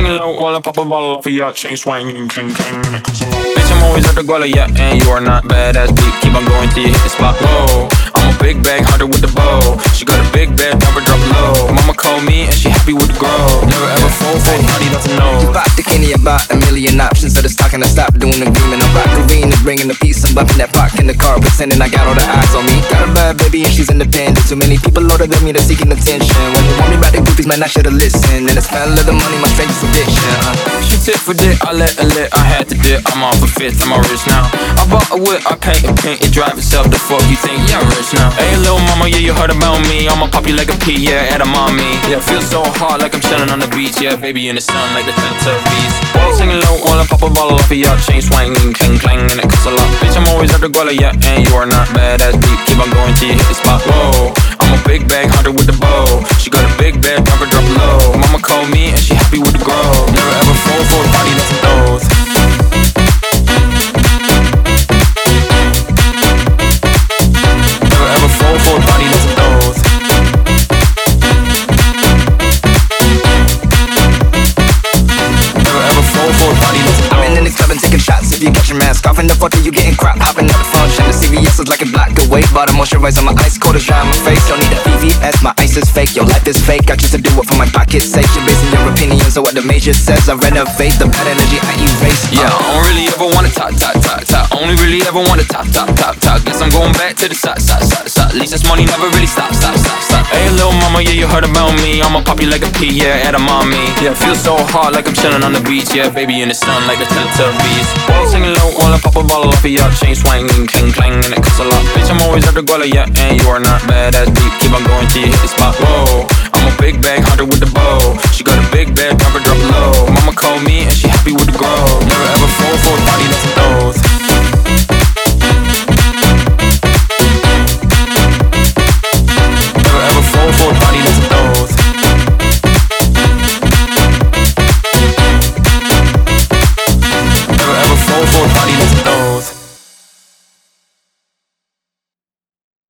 singing low while I pop a bottle of your chain swinging. Bitch, I'm always at the yeah, and you are not badass beat. Keep on going till you hit the spot. Whoa, I'm a big bag hunter with the bow. She got a big bed, never drop low. Mama called me and she happy with the grow. Never ever fall for a party, nothing know. Back to Kenny about a million options. So just talking, stop doing the agreement. I'm green bringing the peace. I'm bumping that park in the car, pretending I got all the eyes on me. Got a bad baby and she's independent. Too many people older than me, they're seeking attention. When they want me back, the groupies, man, I should've listened. And the smell of the money, my strangest addiction. Uh. She tip for dick, I let her lit, I had to dip. I'm off a fifth, I'm all rich now. I bought a whip, I paint and paint it, drive itself. The fuck you think? Yeah, I'm rich now. Hey, little mama, yeah, you heard about me. I'ma pop you like a pea, yeah, edamame. Yeah, feel so hot like I'm chilling on the beach. Yeah, baby in the sun like the Teletubbies. Chain swinging, clang clang, and it costs a lot. Bitch, I'm always at the guala, yeah, and you are not badass beat. Keep on going till you hit the spot. Whoa, I'm a big bag hunter with the bow. She got a big bag, never drop low. Mama called me and she happy with the grow. Your mask off in the photo, you getting crap. Hopping out the function. The CVS is like a black away. Bought a moisturizer, my ice cold is dry my face. Don't need a VVS, my ice is fake. Your life is fake. I choose to do it for my pocket's sake. You're basing your opinions on what the major says. I renovate the bad energy I erase. Yeah, I don't really ever wanna top, top, top. Only really ever wanna top, top, top, top. Guess I'm going back to the side, side, side, side. At least this money never really stop, stop, stop, stop. Hey, little mama, yeah, you heard about me. I'ma pop you like a pea, yeah, edamame. Yeah, feel so hot like I'm chilling on the beach. Yeah, baby in the sun like the Teletubbies. While singing low while I pop a bottle off of your chain swinging, clang clang, and it costs a lot. Bitch, I'm always at the guala, yeah, and you are not badass beat. Keep on going till you hit the spot. Whoa,